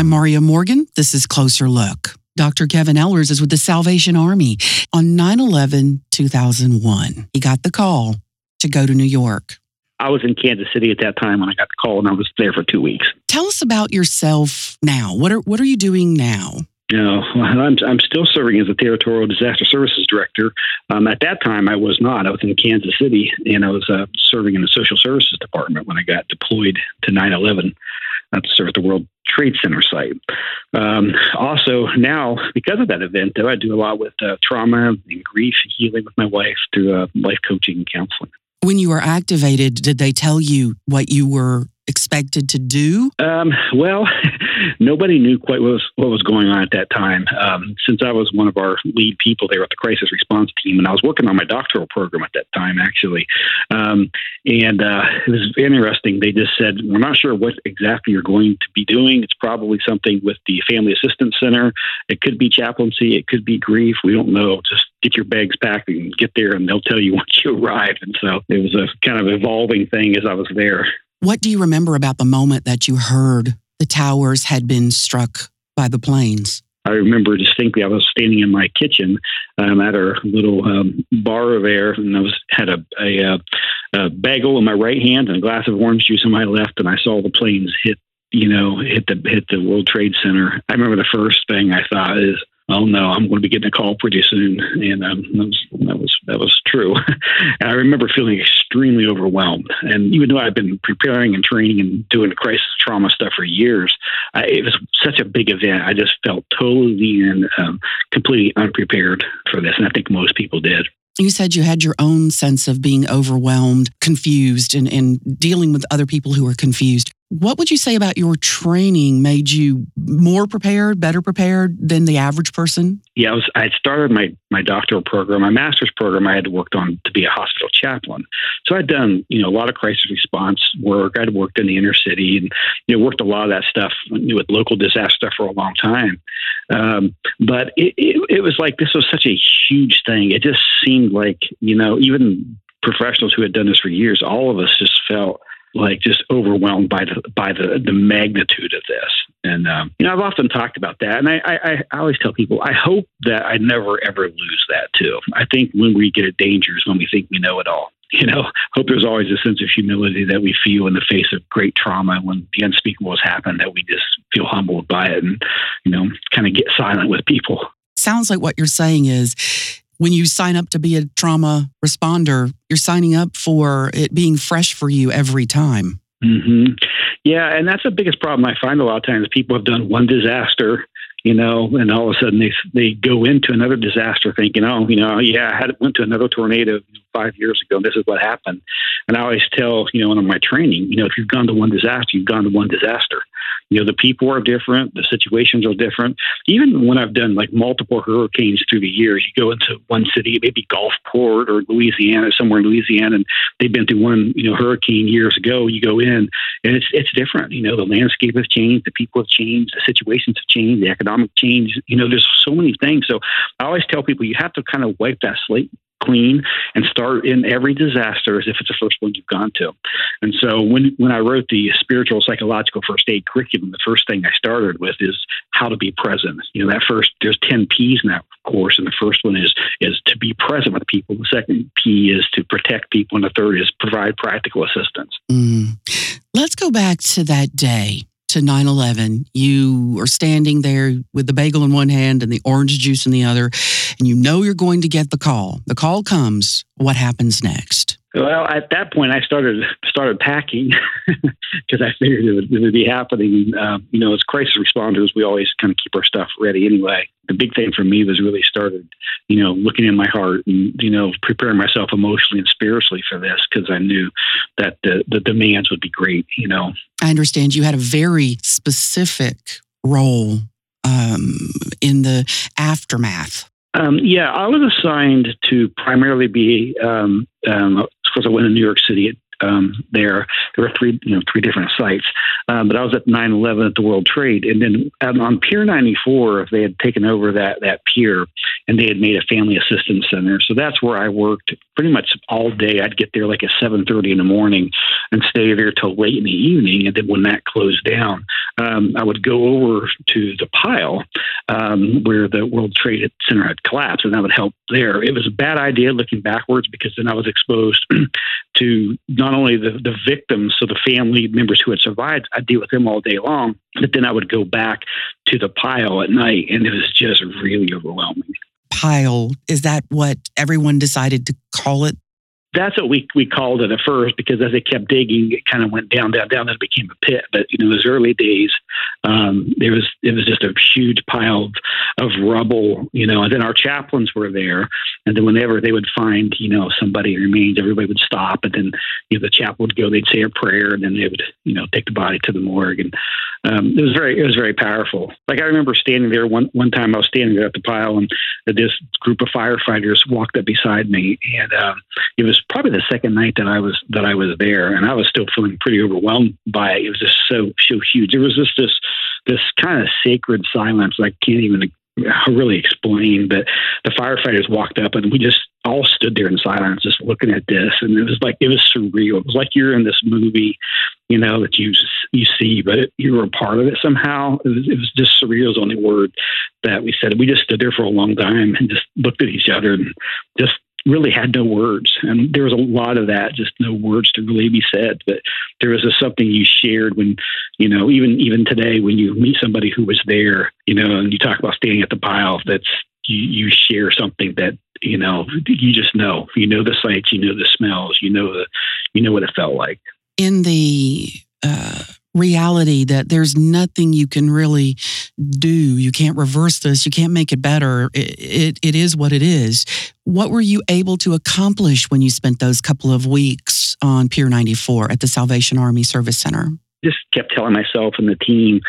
I'm Maria Morgan. This is Closer Look. Dr. Kevin Ellers is with the Salvation Army. On 9 11 2001, he got the call to go to New York. I was in Kansas City at that time when I got the call, and I was there for two weeks. Tell us about yourself now. What are what are you doing now? Know, I'm, I'm still serving as a territorial disaster services director. Um, at that time, I was not. I was in Kansas City, and I was uh, serving in the social services department when I got deployed to 9 11 uh, to serve at the World Trade Center site. Um, also, now, because of that event, though, I do a lot with uh, trauma and grief healing with my wife through uh, life coaching and counseling. When you were activated, did they tell you what you were expected to do? Um, well, nobody knew quite what was, what was going on at that time. Um, since I was one of our lead people there at the crisis response team, and I was working on my doctoral program at that time, actually. Um, and uh, it was interesting. They just said, We're not sure what exactly you're going to be doing. It's probably something with the Family Assistance Center. It could be chaplaincy, it could be grief. We don't know. Just get your bags packed and get there, and they'll tell you once you arrive. And so it was a kind of evolving thing as I was there. What do you remember about the moment that you heard the towers had been struck by the planes? I remember distinctly. I was standing in my kitchen um, at our little um, bar air, and I was had a, a, a bagel in my right hand and a glass of orange juice in my left, and I saw the planes hit. You know, hit the hit the World Trade Center. I remember the first thing I thought is, oh no, I'm going to be getting a call pretty soon, and um, that was that was that was true. and I remember feeling extremely overwhelmed. And even though I've been preparing and training and doing crisis trauma stuff for years, I, it was such a big event. I just felt totally and um, completely unprepared for this, and I think most people did. You said you had your own sense of being overwhelmed, confused, and, and dealing with other people who are confused. What would you say about your training made you more prepared, better prepared than the average person? Yeah, I was. I started my my doctoral program, my master's program. I had worked on to be a hospital chaplain, so I'd done you know a lot of crisis response work. I'd worked in the inner city and you know worked a lot of that stuff with local disaster stuff for a long time. Um, but it, it, it was like this was such a huge thing. It just seemed like you know even professionals who had done this for years, all of us just felt like just overwhelmed by the by the the magnitude of this. And um, you know, I've often talked about that, and I, I I always tell people I hope that I never ever lose that too. I think when we get at danger is when we think we know it all. You know, hope there's always a sense of humility that we feel in the face of great trauma when the unspeakable has happened that we just feel humbled by it and you know kind of get silent with people. Sounds like what you're saying is when you sign up to be a trauma responder, you're signing up for it being fresh for you every time. Mm-hmm. Yeah, and that's the biggest problem I find a lot of times. People have done one disaster, you know, and all of a sudden they they go into another disaster thinking, oh, you know, yeah, I had went to another tornado five years ago. And this is what happened. And I always tell, you know, in my training, you know, if you've gone to one disaster, you've gone to one disaster. You know, the people are different, the situations are different. Even when I've done like multiple hurricanes through the years, you go into one city, maybe Gulfport or Louisiana, somewhere in Louisiana, and they've been through one, you know, hurricane years ago. You go in and it's it's different. You know, the landscape has changed, the people have changed, the situations have changed, the economic change. You know, there's so many things. So I always tell people you have to kind of wipe that slate clean and start in every disaster as if it's the first one you've gone to. And so when when I wrote the spiritual psychological first aid curriculum, the first thing I started with is how to be present. You know, that first there's 10 P's in that course, and the first one is is to be present with people. The second P is to protect people, and the third is provide practical assistance. Mm. Let's go back to that day to 9 11, you are standing there with the bagel in one hand and the orange juice in the other, and you know you're going to get the call. The call comes. What happens next? Well, at that point, I started started packing because I figured it would, it would be happening. Um, you know, as crisis responders, we always kind of keep our stuff ready anyway. The big thing for me was really started, you know, looking in my heart and you know preparing myself emotionally and spiritually for this because I knew that the the demands would be great. You know, I understand you had a very specific role um, in the aftermath. Um, yeah, I was assigned to primarily be um, um, because I went to New York City um, there. There were three, you know, three different sites. Um, but I was at 9/11 at the World Trade, and then on Pier 94, they had taken over that that pier, and they had made a family assistance center. So that's where I worked pretty much all day. I'd get there like at 7:30 in the morning and stay there till late in the evening, and then when that closed down, um, I would go over to the pile um, where the World Trade Center had collapsed, and that would help there. It was a bad idea looking backwards because then I was exposed to not only the, the victims, so the family members who had survived, I'd deal with them all day long, but then I would go back to the pile at night, and it was just really overwhelming. Pile, is that what everyone decided to call it that's what we we called it at first because as they kept digging, it kind of went down, down, down, and it became a pit. But you know, those early days, um, there was it was just a huge pile of, of rubble, you know. And then our chaplains were there, and then whenever they would find you know somebody remains, everybody would stop, and then you know the chaplain would go, they'd say a prayer, and then they would you know take the body to the morgue, and um, it was very it was very powerful. Like I remember standing there one one time, I was standing there at the pile, and this group of firefighters walked up beside me, and um, it was probably the second night that I was that I was there, and I was still feeling pretty overwhelmed by it. It was just so so huge. It was just this this kind of sacred silence I can't even really explain. But the firefighters walked up, and we just all stood there in silence, just looking at this, and it was like it was surreal. It was like you're in this movie, you know, that you you see, but it, you were a part of it somehow. It was, it was just surreal. Is the only word that we said. We just stood there for a long time and just looked at each other and just really had no words. And there was a lot of that, just no words to really be said. But there was a, something you shared when, you know, even even today when you meet somebody who was there, you know, and you talk about standing at the pile, that's you, you share something that you know you just know. You know the sights, you know the smells, you know the you know what it felt like. In the uh, reality that there's nothing you can really do. You can't reverse this. You can't make it better. It, it, it is what it is. What were you able to accomplish when you spent those couple of weeks on Pier 94 at the Salvation Army Service Center? Just kept telling myself and the team,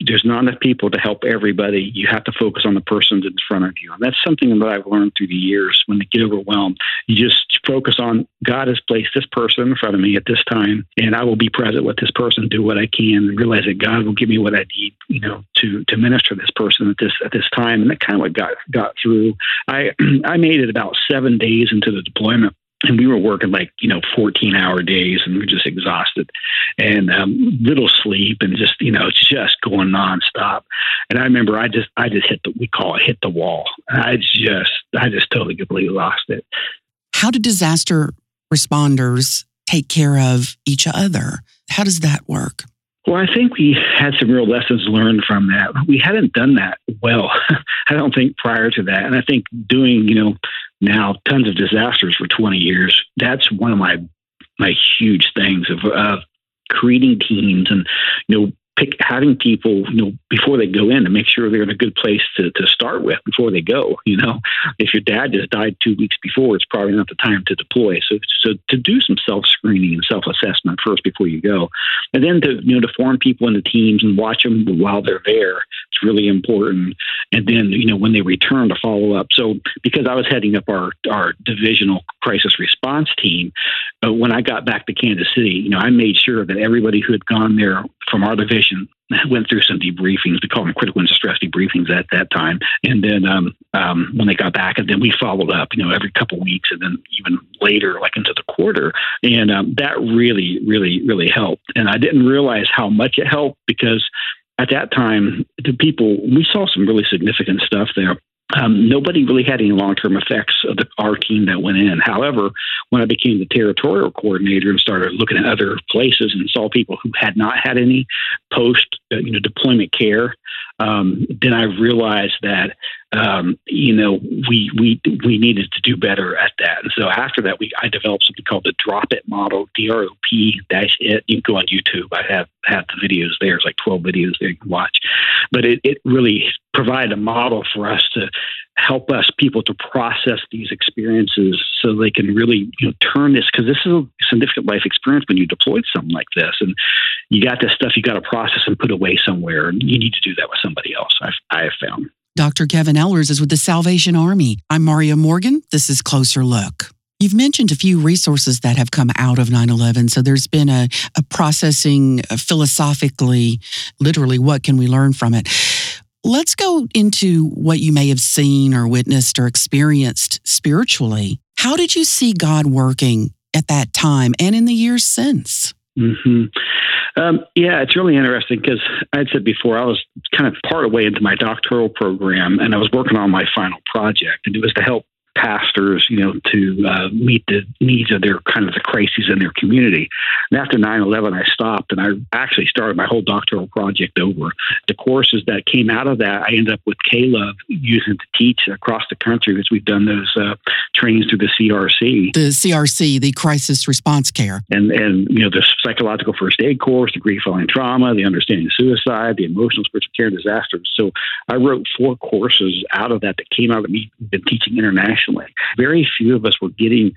there's not enough people to help everybody. You have to focus on the person that's in front of you. And that's something that I've learned through the years. When they get overwhelmed, you just focus on God has placed this person in front of me at this time, and I will be present with this person, do what I can, and realize that God will give me what I need, you know, to to minister to this person at this at this time. And that kind of what got got through. I I made it about seven days into the deployment and we were working like you know 14 hour days and we are just exhausted. And um, little sleep and just you know just going nonstop. And i remember i just i just hit the we call it hit the wall. I just i just totally completely lost it. How do disaster responders take care of each other? How does that work? Well, I think we had some real lessons learned from that. We hadn't done that well, I don't think, prior to that. And I think doing, you know, now tons of disasters for 20 years, that's one of my my huge things of, creating teams and you know pick having people, you know, before they go in to make sure they're in a good place to, to start with before they go. You know, if your dad just died two weeks before, it's probably not the time to deploy. So, so to do some self screening and self assessment first before you go, and then to you know to form people into teams and watch them while they're there. It's really important. And then you know when they return to follow up. So because I was heading up our our divisional crisis response team, uh, when I got back to Kansas City, you know, I made sure that everybody who had gone there from our division went through some debriefings. We called them critical stress debriefings at that time. And then um, um, when they got back, and then we followed up, you know, every couple of weeks, and then even later, like into the quarter. And um, that really, really, really helped. And I didn't realize how much it helped because at that time, the people we saw some really significant stuff there. Um, nobody really had any long term effects of the, our team that went in. However, when I became the territorial coordinator and started looking at other places and saw people who had not had any post uh, you know deployment care, um, then I realized that um, you know we we we needed to do better at that. And so after that, we I developed something called the Drop It model, D R O P dash It. You can go on YouTube. I have have the videos there. It's like twelve videos there you can watch. But it it really provided a model for us to help us people to process these experiences so they can really you know turn this because this is a significant life experience when you deploy something like this and you got this stuff you got to process and put away somewhere and you need to do that with somebody else I've, I have found Dr. Kevin Ellers is with the Salvation Army. I'm Maria Morgan. This is Closer Look. You've mentioned a few resources that have come out of 9 11. So there's been a, a processing uh, philosophically, literally, what can we learn from it? Let's go into what you may have seen or witnessed or experienced spiritually. How did you see God working at that time and in the years since? Mm-hmm. Um, yeah, it's really interesting because I'd said before I was kind of part way into my doctoral program and I was working on my final project, and it was to help pastors, you know, to uh, meet the needs of their kind of the crises in their community. And after 9/11, I stopped and I actually started my whole doctoral project over. The courses that came out of that, I ended up with Caleb using to teach across the country as we've done those uh, trainings through the CRC. The CRC, the Crisis Response Care, and and you know the psychological first aid course, the grief following trauma, the understanding of suicide, the emotional spiritual care and disasters. So I wrote four courses out of that that came out of me been teaching internationally internationally. Very few of us were getting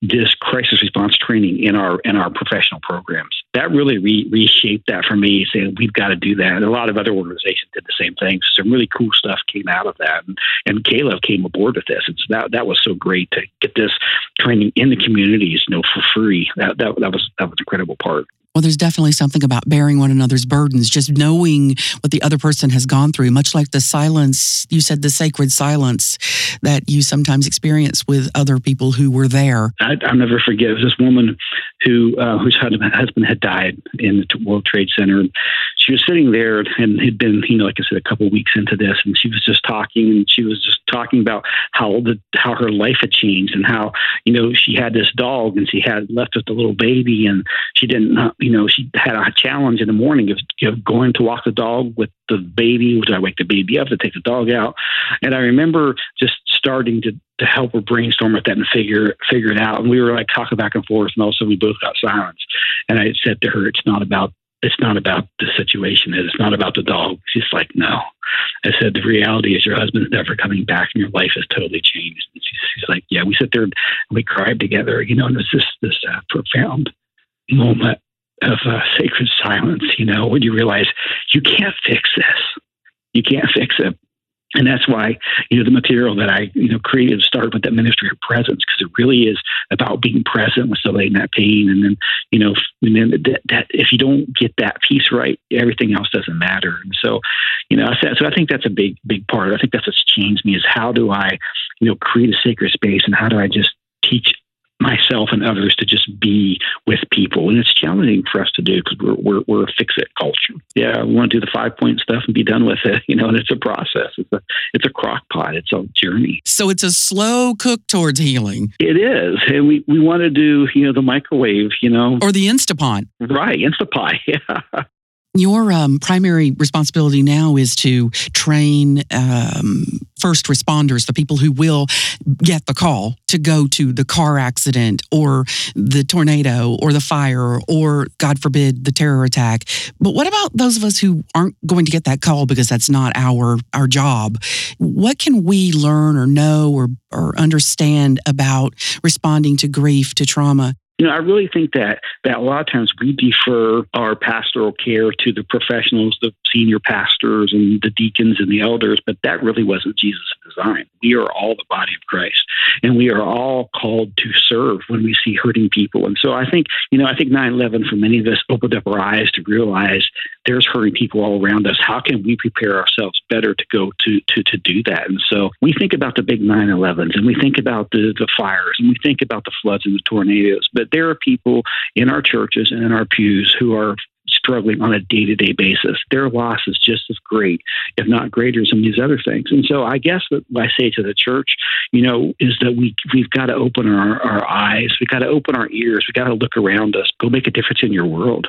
this crisis response training in our in our professional programs. That really re- reshaped that for me, saying we've got to do that. And a lot of other organizations did the same thing. Some really cool stuff came out of that, and, and Caleb came aboard with this. And so that that was so great to get this training in the communities, you know, for free. That that, that was that was an incredible part. Well, there's definitely something about bearing one another's burdens, just knowing what the other person has gone through, much like the silence, you said the sacred silence that you sometimes experience with other people who were there. I, will never forget. This woman who uh, whose husband had died in the World Trade Center. She was sitting there and had been, you know, like I said, a couple weeks into this, and she was just talking, and she was just talking about how the how her life had changed and how you know she had this dog and she had left with a little baby, and she didn't, you know, she had a challenge in the morning of, of going to walk the dog with the baby. which I wake the baby up to take the dog out? And I remember just starting to to help her brainstorm with that and figure figure it out. And we were like talking back and forth, and also we both got silence. And I said to her, "It's not about it's not about the situation. It's not about the dog." She's like, "No." I said, "The reality is your husband's never coming back, and your life has totally changed." And she's, she's like, "Yeah." We sit there and we cried together, you know, and it's just this uh, profound moment of uh, sacred silence. You know, when you realize you can't fix this, you can't fix it and that's why you know the material that I you know created started with that ministry of presence because it really is about being present with somebody in that pain, and then you know and then that, that, if you don't get that piece right, everything else doesn't matter. And so you know so I think that's a big big part. I think that's what's changed me is how do I you know create a sacred space and how do I just teach myself and others to just be with people. And it's challenging for us to do because we're, we're, we're a fix it culture. Yeah, we want to do the five point stuff and be done with it. You know, and it's a process. It's a, it's a crock pot. It's a journey. So it's a slow cook towards healing. It is. And we, we want to do, you know, the microwave, you know. Or the Instapot. Right. Instapot. Yeah. Your um, primary responsibility now is to train um, first responders, the people who will get the call to go to the car accident or the tornado or the fire or, God forbid, the terror attack. But what about those of us who aren't going to get that call because that's not our our job? What can we learn or know or or understand about responding to grief, to trauma? You know, I really think that that a lot of times we defer our pastoral care to the professionals, the senior pastors and the deacons and the elders, but that really wasn't Jesus' design. We are all the body of Christ, and we are all called to serve when we see hurting people. And so I think, you know, I think 9 11 for many of us opened up our eyes to realize there's hurting people all around us. How can we prepare ourselves better to go to to to do that? And so we think about the big 9/11s, and we think about the the fires, and we think about the floods and the tornadoes. But there are people in our churches and in our pews who are struggling on a day to day basis. Their loss is just as great, if not greater, than these other things. And so I guess what I say to the church, you know, is that we, we've got to open our, our eyes, we've got to open our ears, we've got to look around us, go make a difference in your world.